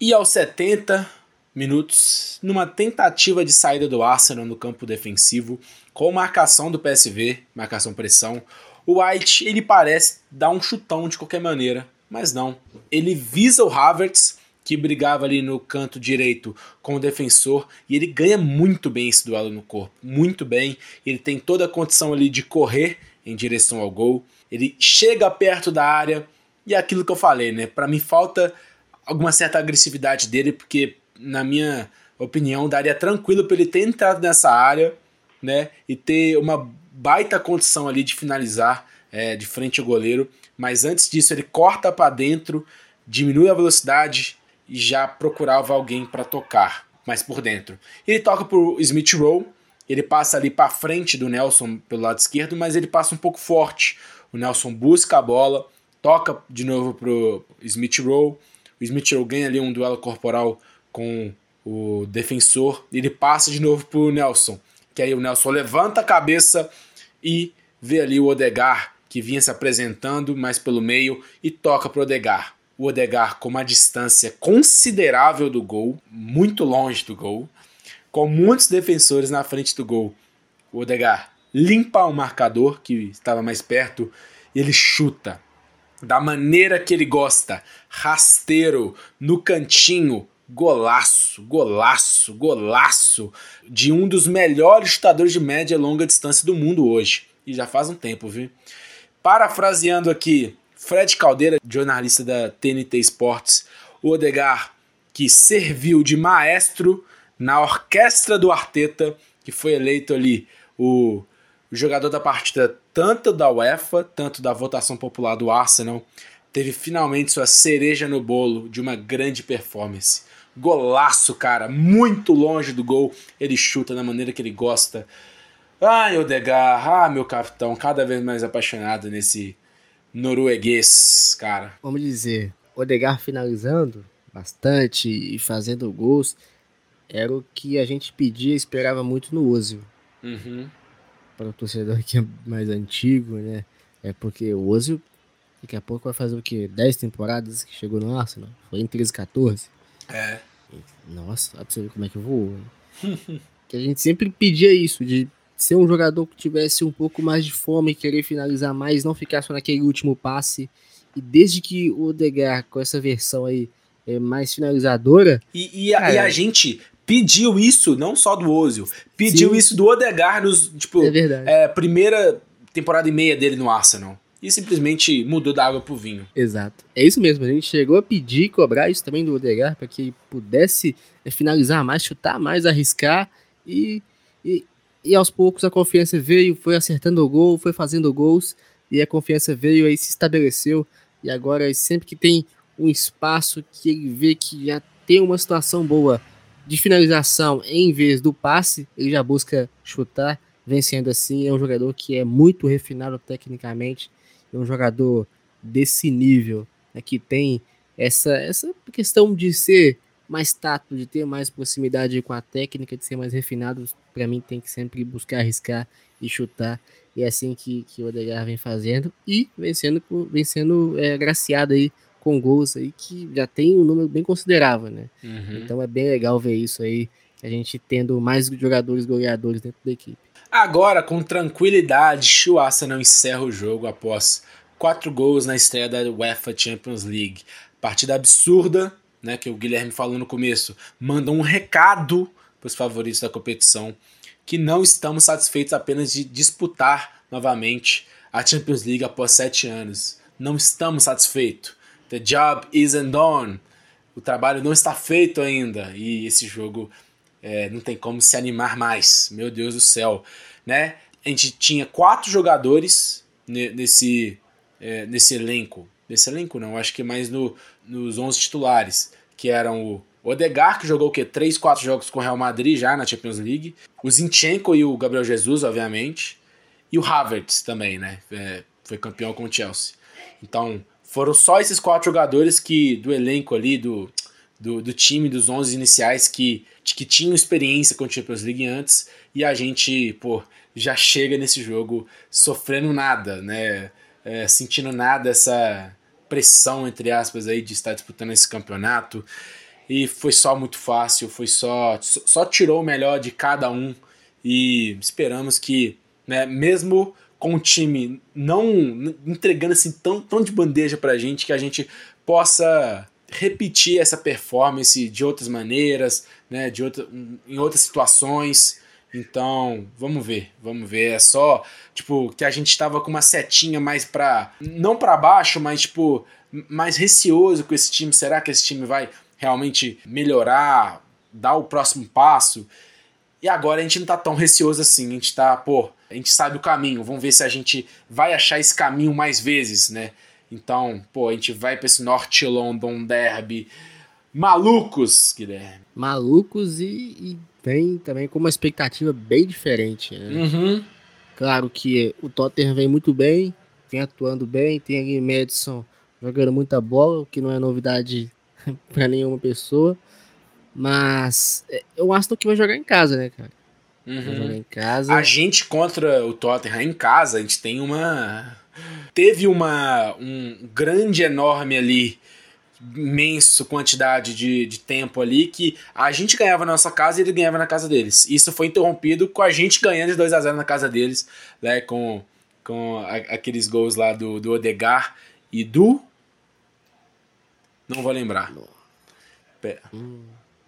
Speaker 1: E aos 70 minutos, numa tentativa de saída do Arsenal no campo defensivo, com marcação do PSV, marcação pressão, o White ele parece dar um chutão de qualquer maneira, mas não. Ele visa o Havertz, que brigava ali no canto direito com o defensor, e ele ganha muito bem esse duelo no corpo, muito bem. Ele tem toda a condição ali de correr em direção ao gol. Ele chega perto da área e é aquilo que eu falei, né? Para mim falta alguma certa agressividade dele, porque na minha opinião daria tranquilo para ele ter entrado nessa área, né? E ter uma baita condição ali de finalizar é, de frente ao goleiro. Mas antes disso ele corta para dentro, diminui a velocidade e já procurava alguém para tocar mais por dentro. Ele toca pro Smith Rowe ele passa ali para frente do Nelson pelo lado esquerdo, mas ele passa um pouco forte. O Nelson busca a bola, toca de novo pro Smith Rowe. O Smith Rowe ganha ali um duelo corporal com o defensor. Ele passa de novo pro Nelson. Que aí o Nelson levanta a cabeça e vê ali o Odegar que vinha se apresentando mais pelo meio e toca pro Odegar. O Odegar com uma distância considerável do gol, muito longe do gol com muitos defensores na frente do gol. O Odegar limpa o marcador que estava mais perto e ele chuta da maneira que ele gosta, rasteiro, no cantinho, golaço, golaço, golaço de um dos melhores chutadores de média e longa distância do mundo hoje. E já faz um tempo, viu? Parafraseando aqui, Fred Caldeira, jornalista da TNT Sports, o Odegar que serviu de maestro na orquestra do Arteta, que foi eleito ali o, jogador da partida tanto da UEFA, tanto da votação popular do Arsenal, teve finalmente sua cereja no bolo de uma grande performance. Golaço, cara, muito longe do gol, ele chuta da maneira que ele gosta. Ai, Odegar, ah, meu capitão, cada vez mais apaixonado nesse norueguês, cara.
Speaker 2: Vamos dizer, Odegar finalizando bastante e fazendo gols era o que a gente pedia e esperava muito no Ozil.
Speaker 1: Uhum.
Speaker 2: Para o torcedor que é mais antigo, né? É porque o Ozil daqui a pouco vai fazer o quê? 10 temporadas que chegou no Arsenal? Foi em 13, 14?
Speaker 1: É.
Speaker 2: Nossa, pra você ver como é que voou. que a gente sempre pedia isso, de ser um jogador que tivesse um pouco mais de fome, querer finalizar mais, não ficar só naquele último passe. E desde que o Odegaard, com essa versão aí é mais finalizadora.
Speaker 1: E, e, a, e, a, gente pediu isso, não só do Ozil, pediu Sim. isso do Odegaard nos, tipo,
Speaker 2: é.
Speaker 1: É, primeira temporada e meia dele no Arsenal. E simplesmente mudou da água pro vinho.
Speaker 2: Exato. É isso mesmo. A gente chegou a pedir, cobrar isso também do Odegaard para que pudesse é, finalizar mais, chutar mais, arriscar. E, e, e aos poucos a confiança veio, foi acertando o gol, foi fazendo gols. E a confiança veio aí, se estabeleceu. E agora, sempre que tem um espaço que ele vê que já tem uma situação boa de finalização em vez do passe, ele já busca chutar, vencendo assim. É um jogador que é muito refinado tecnicamente, é um jogador desse nível, né, que tem essa, essa questão de ser mais tato, de ter mais proximidade com a técnica, de ser mais refinado. Para mim, tem que sempre buscar arriscar e chutar. E é assim que, que o Odegaard vem fazendo e vencendo, vencendo é, graciado aí com gols aí que já tem um número bem considerável, né?
Speaker 1: Uhum.
Speaker 2: Então é bem legal ver isso aí, a gente tendo mais jogadores goleadores dentro da equipe.
Speaker 1: Agora, com tranquilidade, o Arsenal encerra o jogo após quatro gols na estreia da UEFA Champions League. Partida absurda, né, que o Guilherme falou no começo, manda um recado para os favoritos da competição que não estamos satisfeitos apenas de disputar novamente a Champions League após sete anos. Não estamos satisfeitos. The job isn't done. O trabalho não está feito ainda. E esse jogo é, não tem como se animar mais. Meu Deus do céu. Né? A gente tinha quatro jogadores nesse, é, nesse elenco. Nesse elenco não, acho que mais no, nos 11 titulares. Que eram o Odegar, que jogou o quê? 3, 4 jogos com o Real Madrid já na Champions League. O Zinchenko e o Gabriel Jesus, obviamente. E o Havertz também, né? É, foi campeão com o Chelsea. Então, foram só esses quatro jogadores que do elenco ali, do, do, do time, dos 11 iniciais que, que tinham experiência com o Champions League antes, e a gente, pô, já chega nesse jogo sofrendo nada, né? É, sentindo nada essa pressão, entre aspas, aí de estar disputando esse campeonato. E foi só muito fácil, foi só. Só tirou o melhor de cada um. E esperamos que, né, mesmo com o time não entregando assim tão, tão de bandeja pra gente, que a gente possa repetir essa performance de outras maneiras, né, de outra, em outras situações. Então, vamos ver, vamos ver. É só, tipo, que a gente tava com uma setinha mais pra. Não para baixo, mas, tipo, mais receoso com esse time. Será que esse time vai realmente melhorar, dar o próximo passo? E agora a gente não tá tão receoso assim. A gente tá, pô, a gente sabe o caminho. Vamos ver se a gente vai achar esse caminho mais vezes, né? Então, pô, a gente vai para esse Norte London Derby. Malucos, Guilherme.
Speaker 2: Malucos e, e vem também com uma expectativa bem diferente. Né?
Speaker 1: Uhum.
Speaker 2: Claro que o Tottenham vem muito bem, vem atuando bem, tem ali Madison jogando muita bola, o que não é novidade para nenhuma pessoa. Mas é, eu acho que vai jogar em casa, né, cara?
Speaker 1: Uhum. em casa. A gente contra o Tottenham em casa, a gente tem uma. Teve uma um grande, enorme ali, imenso quantidade de, de tempo ali que a gente ganhava na nossa casa e ele ganhava na casa deles. Isso foi interrompido com a gente ganhando de 2 a 0 na casa deles, né? Com, com a, aqueles gols lá do, do Odegar e do. Não vou lembrar.
Speaker 2: Pera. Hum.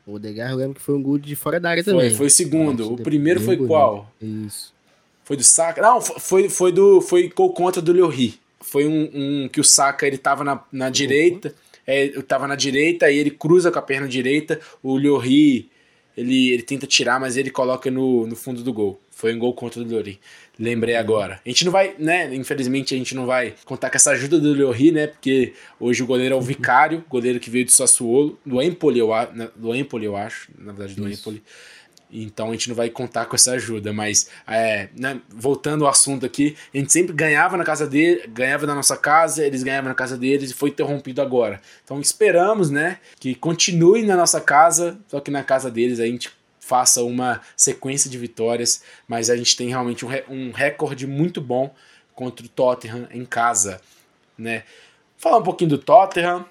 Speaker 2: O Odegaard eu lembro que foi um gol de fora da área também.
Speaker 1: Foi, foi o segundo. Nossa, o primeiro foi qual?
Speaker 2: Isso.
Speaker 1: Foi do Saka? Não, foi, foi do. Foi gol contra do Llori. Foi um, um, que o Saka ele tava na, na direita. É, tava na direita e ele cruza com a perna direita. O Llori ele, ele tenta tirar, mas ele coloca no, no fundo do gol. Foi um gol contra o Llori. Lembrei agora. A gente não vai, né? Infelizmente a gente não vai contar com essa ajuda do Llori, né? Porque hoje o goleiro é o Vicário, goleiro que veio do Sassuolo, do Empoli, eu, do Empoli, eu acho, na verdade do Isso. Empoli. Então a gente não vai contar com essa ajuda, mas é, né, voltando ao assunto aqui, a gente sempre ganhava na casa dele, ganhava na nossa casa, eles ganhavam na casa deles e foi interrompido agora. Então esperamos, né, que continue na nossa casa, só que na casa deles a gente faça uma sequência de vitórias, mas a gente tem realmente um, um recorde muito bom contra o Tottenham em casa, né? Falar um pouquinho do Tottenham.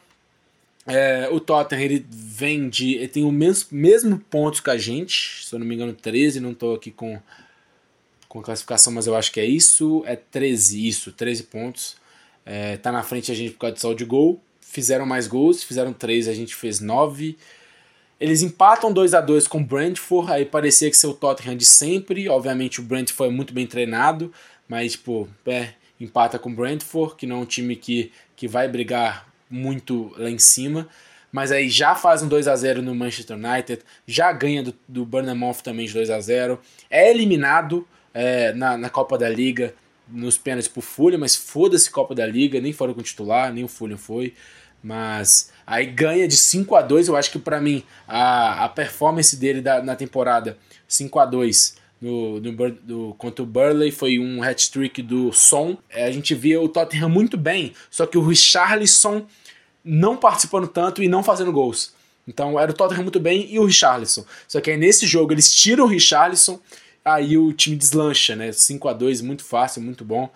Speaker 1: É, o Tottenham ele vem de. Ele tem o mesmo, mesmo pontos que a gente, se eu não me engano, 13. Não estou aqui com, com a classificação, mas eu acho que é isso. É 13, isso, 13 pontos. É, tá na frente a gente por causa de saldo de gol. Fizeram mais gols, fizeram 3, a gente fez 9. Eles empatam 2 a 2 com o Brentford, aí parecia que ser o Tottenham de sempre. Obviamente o Brentford foi muito bem treinado, mas tipo, é, empata com o Brentford, que não é um time que, que vai brigar muito lá em cima. Mas aí já faz um 2 a 0 no Manchester United, já ganha do, do Burnham também de 2 a 0 É eliminado é, na, na Copa da Liga nos pênaltis por Fulham, mas foda-se Copa da Liga, nem foram com titular, nem o Fulham foi. Mas aí ganha de 5 a 2 Eu acho que para mim a, a performance dele da, na temporada 5 a 2 no, no, do, contra o Burley foi um hat-trick do Son. É, a gente via o Tottenham muito bem, só que o Richarlison não participando tanto e não fazendo gols. Então era o Tottenham muito bem e o Richarlison. Só que aí nesse jogo eles tiram o Richarlison, aí o time deslancha, né? 5 a 2 muito fácil, muito bom.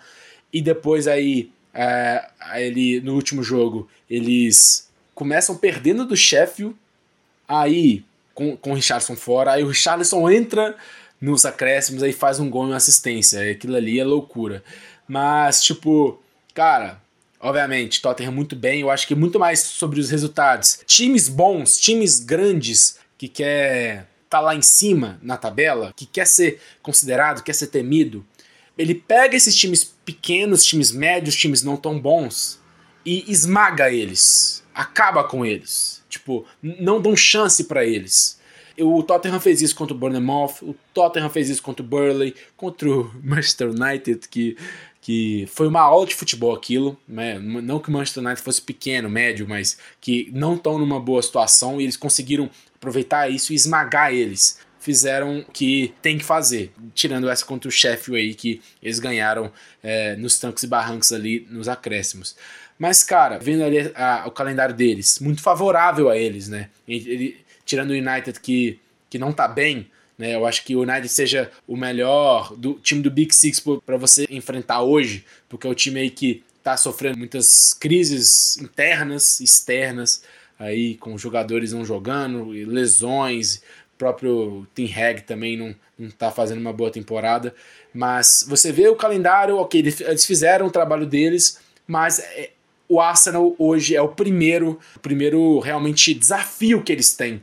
Speaker 1: E depois aí é, ele, no último jogo, eles começam perdendo do Sheffield, aí com, com o Richardson fora, aí o Richardson entra nos acréscimos, aí faz um gol e uma assistência. Aquilo ali é loucura. Mas, tipo, cara, obviamente, Tottenham muito bem. Eu acho que muito mais sobre os resultados. Times bons, times grandes que quer tá lá em cima na tabela, que quer ser considerado, quer ser temido, ele pega esses times pequenos, times médios, times não tão bons e esmaga eles, acaba com eles. Tipo, não dão chance para eles. O Tottenham fez isso contra o Bournemouth, o Tottenham fez isso contra o Burley, contra o Manchester United, que, que foi uma aula de futebol aquilo. Né? Não que o Manchester United fosse pequeno, médio, mas que não estão numa boa situação e eles conseguiram aproveitar isso e esmagar eles fizeram que tem que fazer. Tirando essa contra o Sheffield aí, que eles ganharam é, nos tancos e barrancos ali nos acréscimos. Mas, cara, vendo ali a, o calendário deles, muito favorável a eles, né? Ele, tirando o United que, que não tá bem, né? Eu acho que o United seja o melhor do time do Big Six para você enfrentar hoje, porque é o time aí que tá sofrendo muitas crises internas, externas, aí com jogadores não jogando, lesões, próprio Tim Hag também não, não tá fazendo uma boa temporada. Mas você vê o calendário, ok, eles fizeram o trabalho deles, mas é, o Arsenal hoje é o primeiro, o primeiro realmente desafio que eles têm.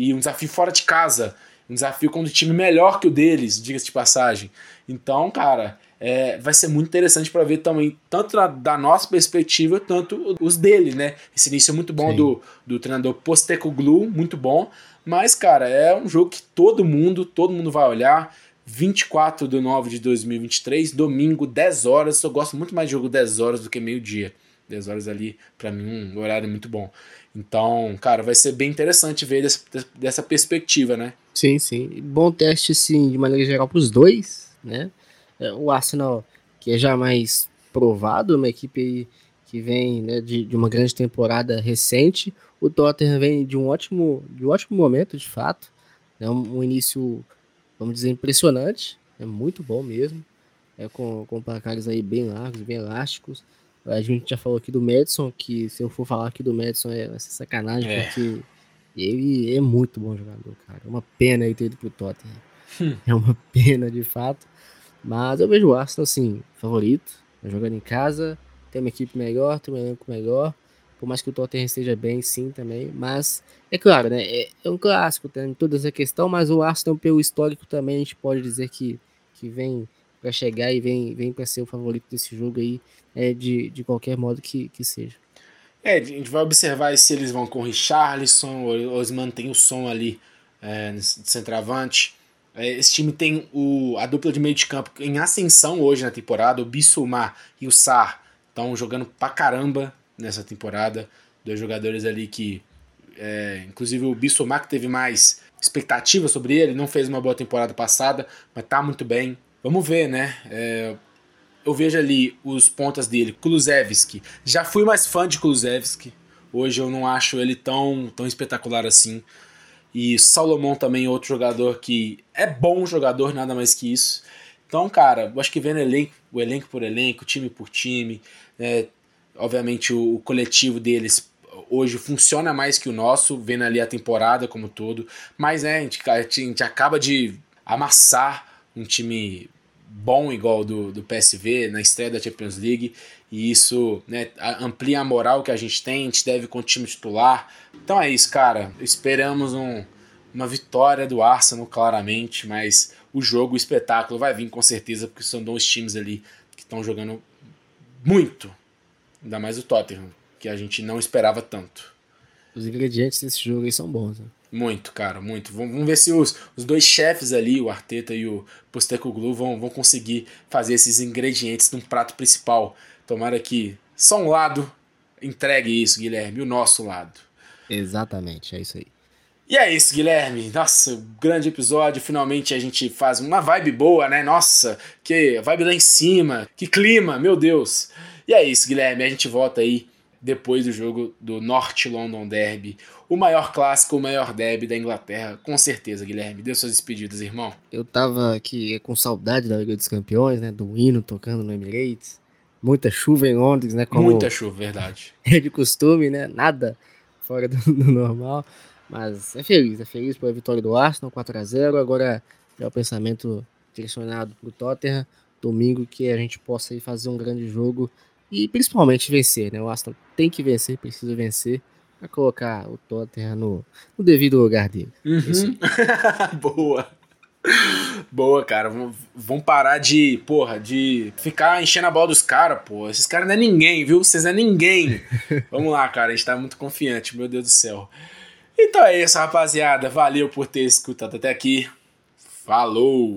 Speaker 1: E um desafio fora de casa. Um desafio com um time melhor que o deles, diga-se de passagem. Então, cara, é, vai ser muito interessante para ver também, tanto da, da, nossa perspectiva, tanto os dele, né? Esse início é muito bom do, do treinador Postecoglou, muito bom. Mas, cara, é um jogo que todo mundo, todo mundo vai olhar. 24 de 9 de 2023, domingo, 10 horas. Eu gosto muito mais de jogo 10 horas do que meio-dia. 10 horas ali, para mim, um horário muito bom. Então, cara, vai ser bem interessante ver dessa, dessa perspectiva, né?
Speaker 2: Sim, sim. Bom teste, sim, de maneira geral, para os dois, né? É, o Arsenal, que é já mais provado, uma equipe que vem né, de, de uma grande temporada recente. O Tottenham vem de um ótimo, de um ótimo momento, de fato. É um, um início, vamos dizer, impressionante. É muito bom mesmo. É com, com placares aí bem largos, bem elásticos. A gente já falou aqui do Madison, que se eu for falar aqui do Madison é, vai ser sacanagem, é. porque ele é muito bom jogador, cara. É uma pena ele ter ido pro Tottenham. Hum. É uma pena, de fato. Mas eu vejo o Arsenal, assim, favorito. Jogando em casa, tem uma equipe melhor, tem um elenco melhor. Por mais que o Tottenham esteja bem, sim, também. Mas, é claro, né? É, é um clássico, tem toda essa questão, mas o Arsenal, pelo histórico, também a gente pode dizer que, que vem para chegar e vem, vem para ser o favorito desse jogo aí, é, de, de qualquer modo que, que seja.
Speaker 1: É, a gente vai observar se eles vão com o Richarlison ou, eles mantêm o som ali é, de centroavante. É, esse time tem o, a dupla de meio de campo em ascensão hoje na temporada. O Bissouma e o Sar estão jogando pra caramba nessa temporada. Dois jogadores ali que, é, inclusive o Bissouma que teve mais expectativa sobre ele, não fez uma boa temporada passada, mas tá muito bem. Vamos ver, né? É, eu vejo ali os pontas dele, Kulusevski. Já fui mais fã de Kulusevski. Hoje eu não acho ele tão, tão espetacular assim. E Salomão também outro jogador que é bom jogador, nada mais que isso. Então, cara, eu acho que vendo elenco, o elenco por elenco, time por time, é, obviamente o, o, coletivo deles hoje funciona mais que o nosso, vendo ali a temporada como todo. Mas é, a gente, a gente acaba de amassar um time bom igual do, do PSV na estreia da Champions League e isso né, amplia a moral que a gente tem, a gente deve com o time titular. Então é isso, cara. Esperamos um, uma vitória do Arsenal, claramente, mas o jogo, o espetáculo vai vir com certeza, porque são dois times ali que estão jogando muito. Ainda mais o Tottenham, que a gente não esperava tanto.
Speaker 2: Os ingredientes desse jogo aí são bons, né?
Speaker 1: Muito, cara, muito. Vamos ver se os, os dois chefes ali, o Arteta e o Postecoglou, vão, vão conseguir fazer esses ingredientes num prato principal. Tomara que só um lado entregue isso, Guilherme, o nosso lado.
Speaker 2: Exatamente, é isso aí.
Speaker 1: E é isso, Guilherme. Nossa, grande episódio. Finalmente a gente faz uma vibe boa, né? Nossa, que vibe lá em cima, que clima, meu Deus. E é isso, Guilherme. A gente volta aí depois do jogo do North London Derby. O maior clássico, o maior derby da Inglaterra, com certeza, Guilherme. Dê suas despedidas, irmão.
Speaker 2: Eu tava aqui com saudade da Liga dos Campeões, né? Do hino tocando no Emirates. Muita chuva em Londres, né?
Speaker 1: Como Muita chuva, verdade.
Speaker 2: É de costume, né? Nada fora do, do normal. Mas é feliz, é feliz pela vitória do Arsenal, 4 a 0 Agora é o pensamento direcionado pro Tottenham. Domingo que a gente possa aí fazer um grande jogo e principalmente vencer, né? O Aston tem que vencer, precisa vencer para colocar o Tottenham no, no devido lugar dele.
Speaker 1: Uhum. Boa. Boa, cara. Vão parar de, porra, de ficar enchendo a bola dos caras, pô. Esses caras não é ninguém, viu? Vocês não é ninguém. Vamos lá, cara. A gente tá muito confiante, meu Deus do céu. Então é isso, rapaziada. Valeu por ter escutado até aqui. Falou!